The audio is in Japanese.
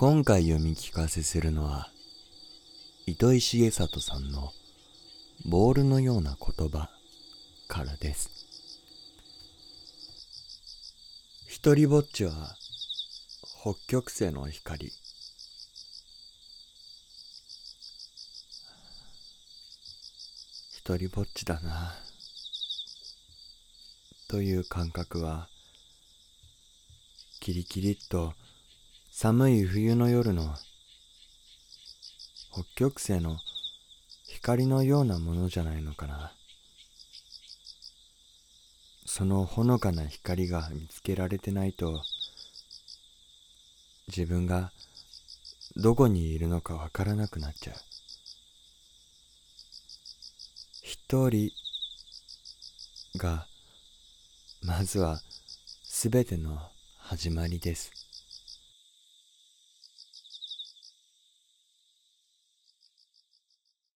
今回読み聞かせするのは糸井重里さんの「ボールのような言葉」からです。一りぼっちは北極星の光。一りぼっちだな。という感覚はキリキリっと寒い冬の夜の北極星の光のようなものじゃないのかな。そのほのかな光が見つけられてないと自分がどこにいるのかわからなくなっちゃう。一人がまずはすべての始まりです。